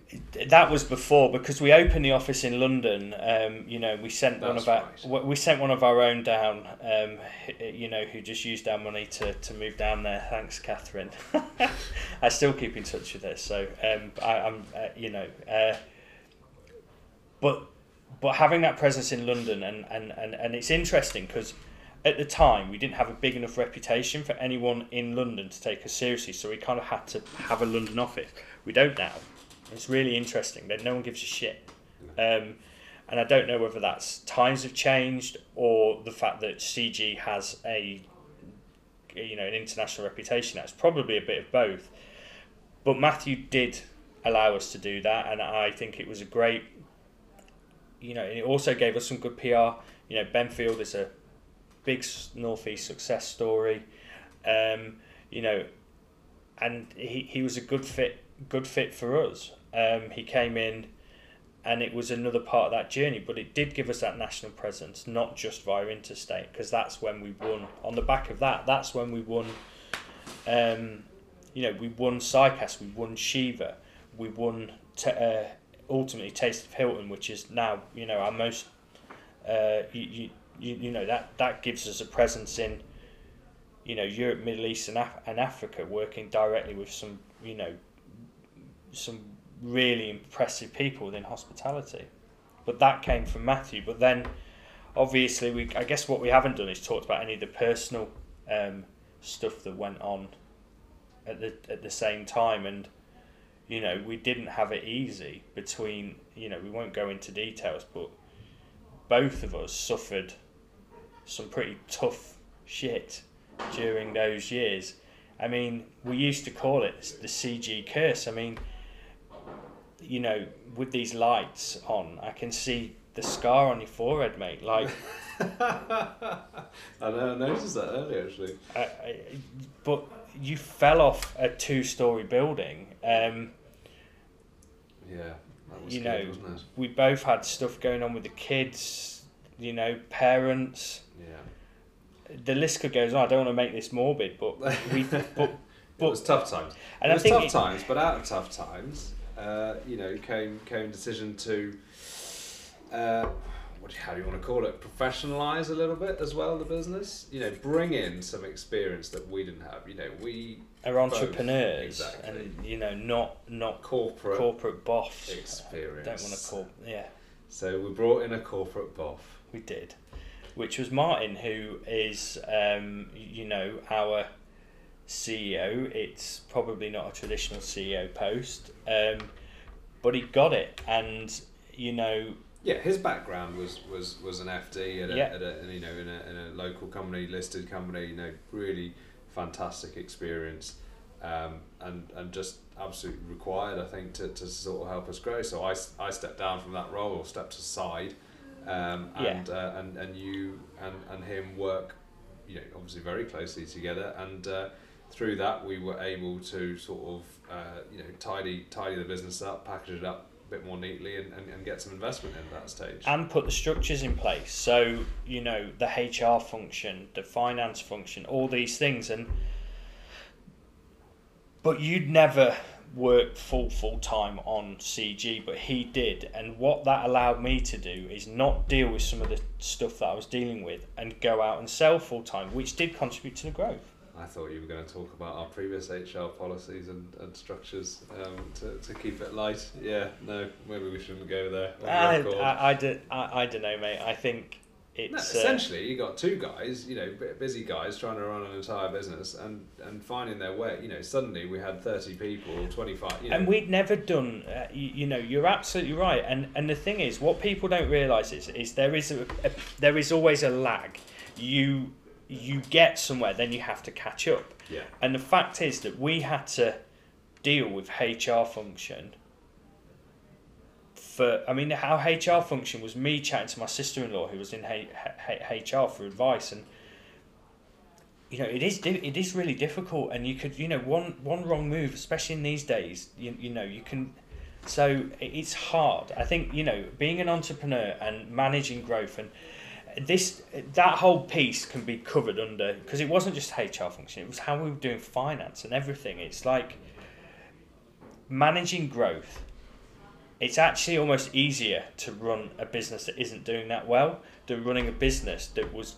that was before because we opened the office in London. Um, you know, we sent one of our right. we sent one of our own down. Um, you know, who just used our money to, to move down there. Thanks, Catherine. I still keep in touch with her. So um, I, I'm uh, you know, uh, but but having that presence in London and and, and, and it's interesting because. At the time, we didn't have a big enough reputation for anyone in London to take us seriously, so we kind of had to have a London office. We don't now. It's really interesting that no one gives a shit. Um, and I don't know whether that's times have changed or the fact that CG has a you know an international reputation. That's probably a bit of both. But Matthew did allow us to do that, and I think it was a great. You know, and it also gave us some good PR. You know, Benfield is a big northeast success story. Um, you know, and he, he was a good fit good fit for us. Um, he came in, and it was another part of that journey. But it did give us that national presence, not just via interstate, because that's when we won. On the back of that, that's when we won. Um, you know, we won SciCast, we won Shiva, we won t- uh, ultimately Taste of Hilton, which is now you know our most uh, you, you, you know that that gives us a presence in you know Europe, Middle East, and, Af- and Africa, working directly with some you know some really impressive people within hospitality. But that came from Matthew. But then, obviously, we I guess what we haven't done is talked about any of the personal um, stuff that went on at the at the same time, and you know we didn't have it easy between you know we won't go into details, but both of us suffered some pretty tough shit during those years. I mean, we used to call it the CG curse. I mean, you know, with these lights on, I can see the scar on your forehead, mate. Like, I know, I noticed that earlier actually. I, I, but you fell off a two-story building. Um, Yeah, that was you good, know, wasn't it? we both had stuff going on with the kids. You know, parents. Yeah. The list could goes on. I don't want to make this morbid, but we, but, it was tough times. and it I was tough it- times, but out of tough times, uh, you know, came came decision to, uh, what how do you want to call it? Professionalize a little bit as well the business. You know, bring in some experience that we didn't have. You know, we are entrepreneurs exactly. and you know not not corporate corporate boffs. experience. Don't want to call yeah. So we brought in a corporate boff. We did, which was Martin, who is, um, you know, our CEO. It's probably not a traditional CEO post, um, but he got it, and you know, Yeah, his background was was was an FD at a, Yeah. at a you know in a, in a local company, listed company. You know, really fantastic experience, um, and and just absolutely required, I think, to, to sort of help us grow. So I, I stepped down from that role, or stepped aside, um, Yeah. and uh, and and you and and him work, you know, obviously very closely together, and. Uh, through that, we were able to sort of, uh, you know, tidy tidy the business up, package it up bit more neatly, and, and, and get some investment in that stage. and put the structures in place. So you know, the HR function, the finance function, all these things, and but you'd never work full full time on CG, but he did, and what that allowed me to do is not deal with some of the stuff that I was dealing with and go out and sell full time, which did contribute to the growth. I thought you were going to talk about our previous HR policies and, and structures um, to, to keep it light. Yeah, no, maybe we shouldn't go there. on I. I, I, don't- I, I don't know, mate. I think it's No, uh, essentially, you got two guys, you know, busy guys trying to run an entire business and, and finding their way. You know, suddenly we had 30 people, 25, you know. And we'd never done, uh, you, you know, you're absolutely right. And and the thing is, what people don't realise is, is there is a, a there is always a lag. You you get somewhere, then you have to catch up. yeah. And the fact is that we had to deal with HR function. For I mean, how HR function was me chatting to my sister in law who was in H- H- HR for advice, and you know it is di- it is really difficult, and you could you know one one wrong move, especially in these days, you you know you can. So it's hard. I think you know being an entrepreneur and managing growth and this that whole piece can be covered under because it wasn't just HR function; it was how we were doing finance and everything. It's like managing growth. It's actually almost easier to run a business that isn't doing that well than running a business that was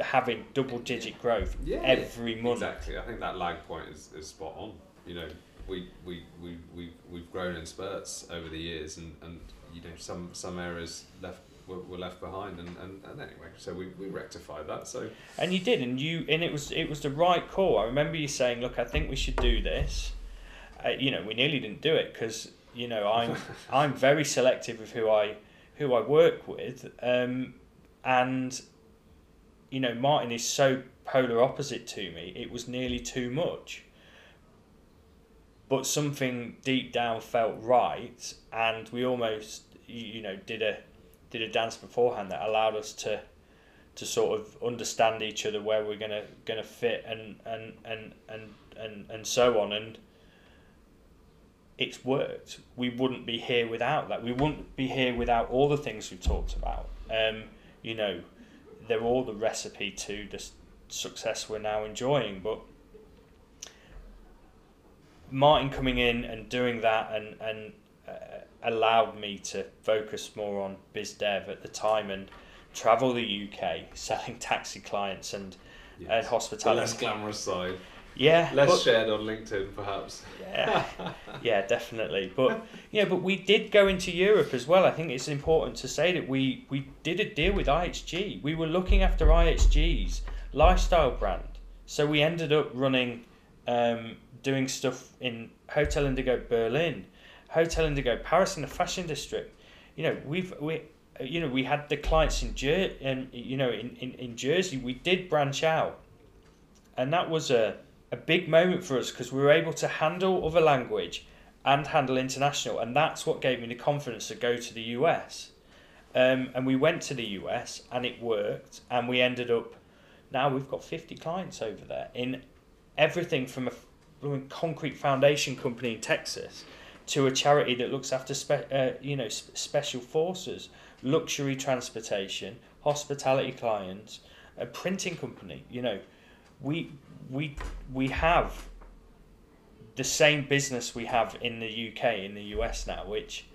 having double digit growth Yeah, every month. Exactly. I think that lag point is, is spot on. You know, we, we, we, we, we've grown in spurts over the years and, and you know, some, some areas left were, were left behind and, and, and anyway, so we, we rectified that. So And you did, and you and it was it was the right call. I remember you saying, "Look, I think we should do this." Uh, you know, we nearly didn't do it because you know I'm I'm very selective of who I who I work with, um, and you know Martin is so polar opposite to me. It was nearly too much, but something deep down felt right, and we almost you you know did a did a dance beforehand that allowed us to to sort of understand each other where we're gonna gonna fit and and and and and, and so on. And it's worked. We wouldn't be here without that. We wouldn't be here without all the things we've talked about. Um you know they're all the recipe to the success we're now enjoying. But Martin coming in and doing that and and allowed me to focus more on biz dev at the time and travel the UK selling taxi clients and Yes. and The hospitality. less glamorous side, yeah, less but- shared on LinkedIn, perhaps. yeah, yeah, definitely. But yeah, but we did go into Europe as well. I think it's important to say that we we did a deal with IHG. We were looking after IHG's lifestyle brand, so we ended up running, um, doing stuff in Hotel Indigo Berlin, Hotel Indigo Paris in the fashion district. You know, we've we. You know, we had the clients in Jer- and you know in, in, in Jersey. We did branch out, and that was a a big moment for us because we were able to handle other language and handle international, and that's what gave me the confidence to go to the US. Um, and we went to the US, and it worked, and we ended up. Now we've got fifty clients over there in everything from a from a concrete foundation company in Texas to a charity that looks after spe- uh, you know sp- special forces, luxury transportation, hospitality clients, a printing company. You know, we we we have the same business we have in the UK in the US now, which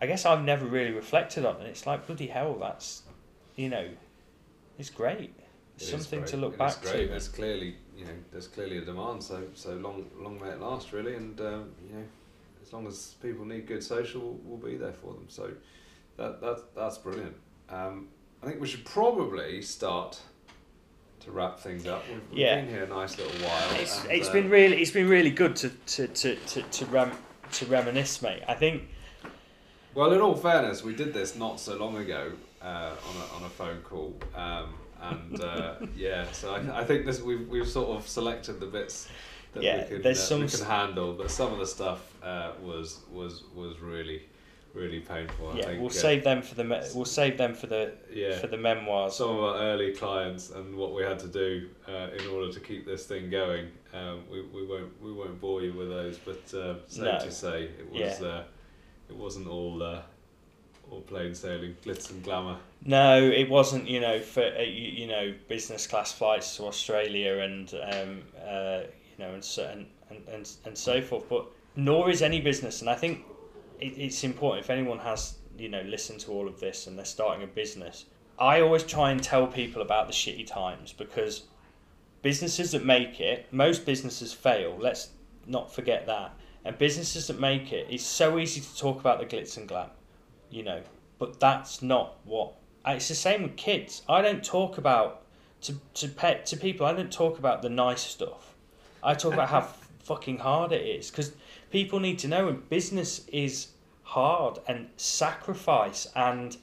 I guess I've never really reflected on, and it's like bloody hell, that's you know, it's great. It Something great. to look It back to. There's clearly, you know, there's clearly a demand. So so long long may it last, really. And um, you know, as long as people need good social, we'll be there for them. So that that that's brilliant. Um, I think we should probably start to wrap things up. We've, we've Yeah. been here a nice little while. It's, and, it's uh, been really it's been really good to to to to to, rem, to reminisce, mate. I think Well, in all fairness, we did this not so long ago uh, on a on a phone call, um, and uh, yeah, so I, I think this we've we've sort of selected the bits that Yeah, we can there's uh, some we can handle, but some of the stuff uh, was was was really really painful. I yeah, think, we'll uh, save them for the me- we'll save them for the yeah. for the memoirs. Some of our early clients and what we had to do uh, in order to keep this thing going. Um, we, we won't we won't bore you with those, but uh, safe No. to say it was uh, it wasn't all uh, all plain sailing, glitz and glamour. No, it wasn't. You know, for uh, you, you know business class flights to Australia and um, uh, you know and so and, and, and, and so forth. But nor is any business, and I think it, it's important if anyone has you know listened to all of this and they're starting a business. I always try and tell people about the shitty times because businesses that make it, most businesses fail. Let's not forget that. And businesses that make it, it's so easy to talk about the glitz and glam, you know, but that's not what. It's the same with kids. I don't talk about to to pet to people. I don't talk about the nice stuff. I talk about how fucking hard it is because people need to know. And business is hard and sacrifice and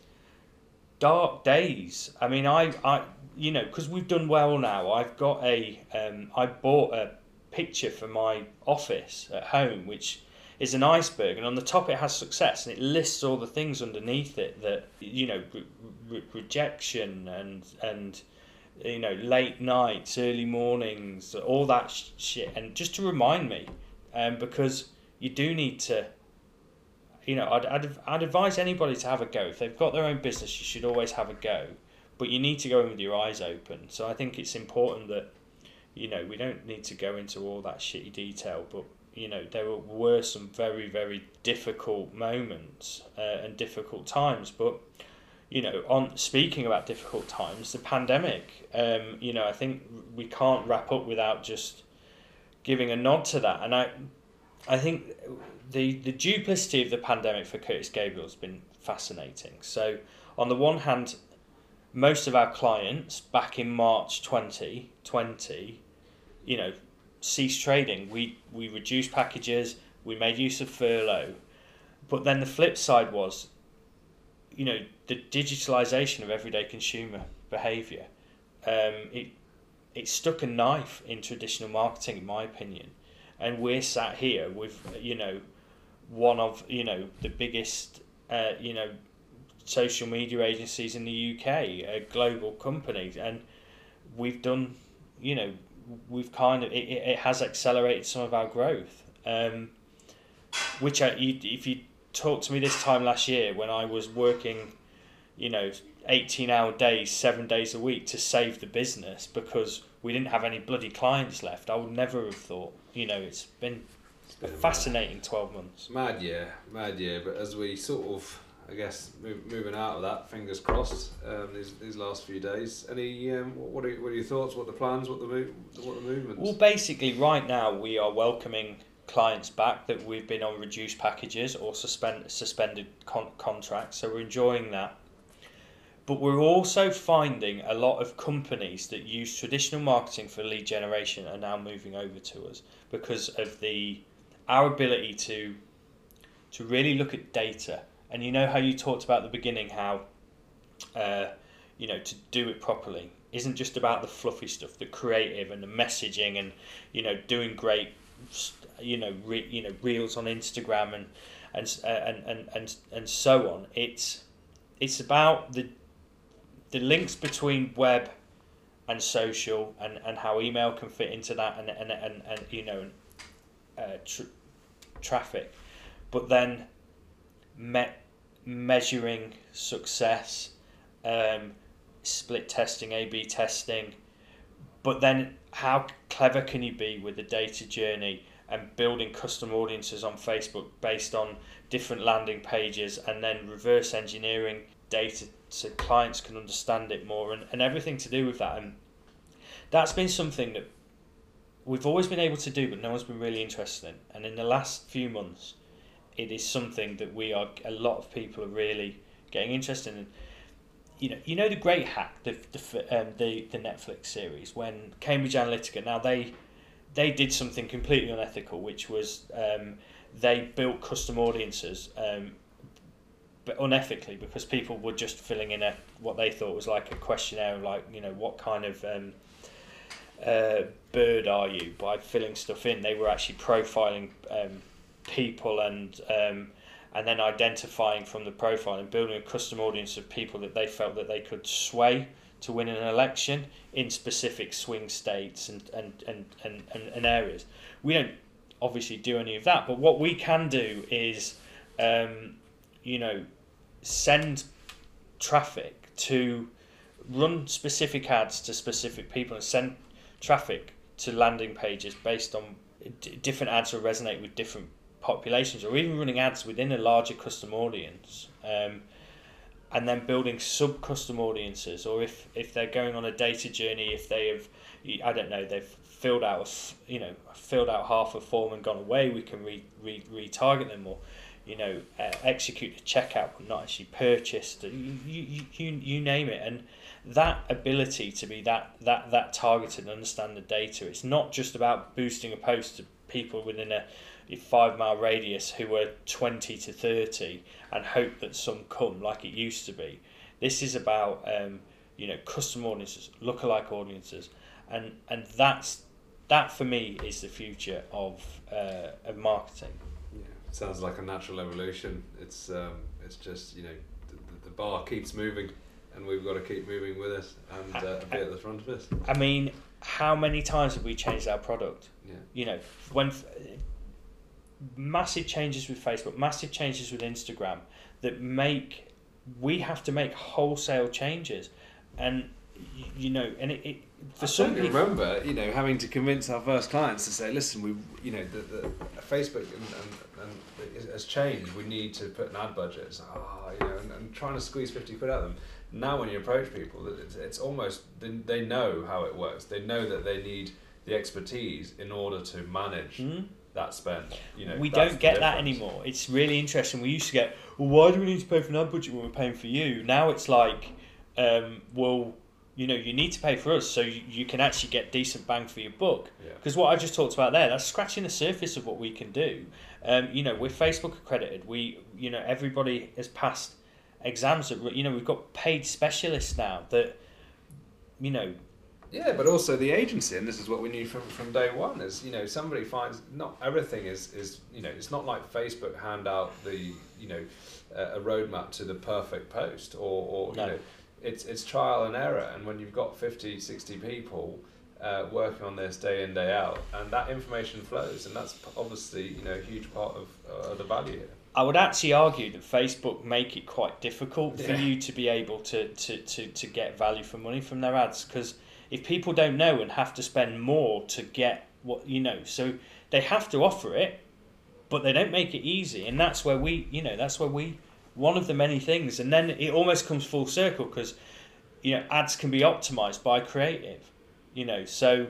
dark days. I mean, I, I you know, because we've done well now. I've got a, um, I bought a picture for my office at home, which is an iceberg, and on the top it has success, and it lists all the things underneath it that you know, re- re- rejection and and you know, late nights, early mornings, all that sh- shit, and just to remind me, um, because you do need to you know, I'd, I'd, I'd advise anybody to have a go. If they've got their own business, you should always have a go. But you need to go in with your eyes open. So I think it's important that, you know, we don't need to go into all that shitty detail, but, you know, there were, some very, very difficult moments uh, and difficult times. But, you know, on speaking about difficult times, the pandemic, um, you know, I think we can't wrap up without just giving a nod to that. And I, I think the the duplicity of the pandemic for Curtis Gabriel has been fascinating. So, on the one hand, most of our clients back in March 2020, you know, ceased trading. We we reduced packages, we made use of furlough. But then the flip side was, you know, the digitalization of everyday consumer behavior. Um, it it stuck a knife in traditional marketing, in my opinion and we're sat here with you know one of you know the biggest uh, you know social media agencies in the UK, a global company, and we've done you know we've kind of it, it has accelerated some of our growth. Um, which I, if you talked to me this time last year when I was working, you know, eighteen hour days, seven days a week to save the business because we didn't have any bloody clients left, I would never have thought. You know, it's been It's been a fascinating 12 months. Mad year, mad year. But as we sort of, I guess, move, moving out of that, fingers crossed. Um, these, these last few days. Any um, what, what are what are your thoughts? What are the plans? What the move? What the movements? Well, basically, right now we are welcoming clients back that we've been on reduced packages or suspend suspended con- contracts. So we're enjoying that. But we're also finding a lot of companies that use traditional marketing for lead generation are now moving over to us because of the our ability to to really look at data. And you know how you talked about the beginning how uh, you know to do it properly isn't just about the fluffy stuff, the creative and the messaging and you know doing great you know re, you know reels on Instagram and and and and and, and so on. It's it's about the the links between web and social and, and how email can fit into that and and, and, and you know uh, tr- traffic but then me- measuring success um, split testing A B testing but then how clever can you be with the data journey and building custom audiences on Facebook based on different landing pages and then reverse engineering data so clients can understand it more and, and everything to do with that? And that's been something that we've always been able to do but no one's been really interested in. And in the last few months it is something that we are a lot of people are really getting interested in you know you know the great hack the the, um, the the Netflix series when Cambridge Analytica now they they did something completely unethical which was um, they built custom audiences um, but unethically because people were just filling in a what they thought was like a questionnaire, like you know what kind of um, uh, bird are you by filling stuff in. They were actually profiling um, people and um, and then identifying from the profile and building a custom audience of people that they felt that they could sway to win an election in specific swing states and, and, and, and, and, areas. We don't obviously do any of that, but what we can do is, um, you know, send traffic to run specific ads to specific people and send traffic to landing pages based on different ads will resonate with different populations or even running ads within a larger custom audience um, and then building sub custom audiences or if, if they're going on a data journey if they have I don't know they've filled out you know filled out half a form and gone away we can re, re, retarget them or you know, uh, execute a checkout but not actually purchased. You, you, you, you name it. And that ability to be that, that, that targeted and understand the data, it's not just about boosting a post to people within a, a five mile radius who were 20 to 30 and hope that some come like it used to be. This is about, um, you know, custom audiences, lookalike audiences. And, and that's, that for me is the future of, uh, of marketing Yeah, sounds like a natural evolution. It's um, it's just you know the, the bar keeps moving, and we've got to keep moving with it and uh, be at the front of it. I mean, how many times have we changed our product? Yeah. You know, when massive changes with Facebook, massive changes with Instagram that make we have to make wholesale changes, and you know, and it, it for I some people. remember, you know, having to convince our first clients to say, listen, we, you know, the, the Facebook and, and, and has changed. We need to put an ad budget. It's, oh, you know, and, and trying to squeeze fifty quid out of them. Now, when you approach people, it's, it's almost they, they know how it works. They know that they need the expertise in order to manage. Mm? That spend, you know, we don't get that anymore. It's really interesting. We used to get, well, why do we need to pay for an ad budget when we're paying for you? Now it's like, um, well, you know you need to pay for us so you, you can actually get decent bang for your buck because yeah. what i just talked about there that's scratching the surface of what we can do um, you know we're facebook accredited we you know everybody has passed exams that you know we've got paid specialists now that you know yeah but also the agency and this is what we knew from, from day one is you know somebody finds not everything is is you know it's not like facebook hand out the you know uh, a roadmap to the perfect post or, or no. you know it's it's trial and error and when you've got 50 60 people uh, working on this day in day out and that information flows and that's obviously you know a huge part of uh, the value here I would actually argue that Facebook make it quite difficult yeah. for you to be able to, to, to, to get value for money from their ads because if people don't know and have to spend more to get what you know so they have to offer it but they don't make it easy, and that's where we, you know, that's where we, one of the many things, and then it almost comes full circle because, you know, ads can be optimized by creative, you know, so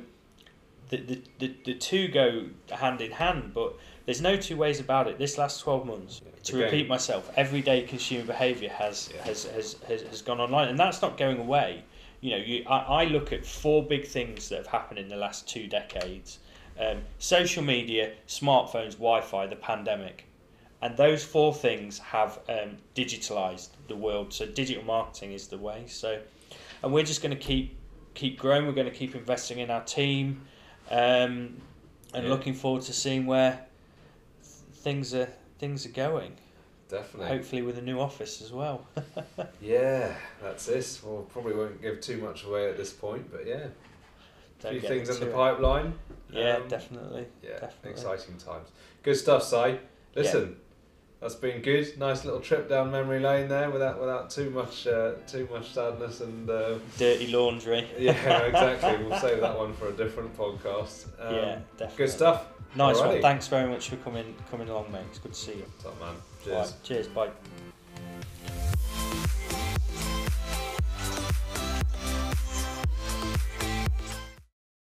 the, the, the, the two go hand in hand, but there's no two ways about it. This last 12 months, to repeat myself, everyday consumer behaviour has, Yeah. has, has, has, has gone online, and that's not going away. You know, you, I, I look at four big things that have happened in the last two decades um, social media, smartphones, Wi Fi, the pandemic. And those four things have um, digitalized the world. So digital marketing is the way. So, and we're just going to keep keep growing. We're going to keep investing in our team, um, and Yeah. looking forward to seeing where things are things are going. Definitely. Hopefully with a new office as well. Yeah, that's this. Well, probably won't give too much away at this point, but yeah, a Don't few things in the pipeline. Yeah, Um, definitely. Yeah, Definitely. exciting times. Good stuff, Si. Listen, that's been good. Nice little trip down memory lane there, without without too much uh, too much sadness and. Uh, Dirty laundry. yeah, exactly. We'll save that one for a different podcast. Um, yeah, definitely. Good stuff. Nice Alrighty. one. Thanks very much for coming coming along, mate. It's good to see you. Top man. Right, Cheers. cheers. Bye.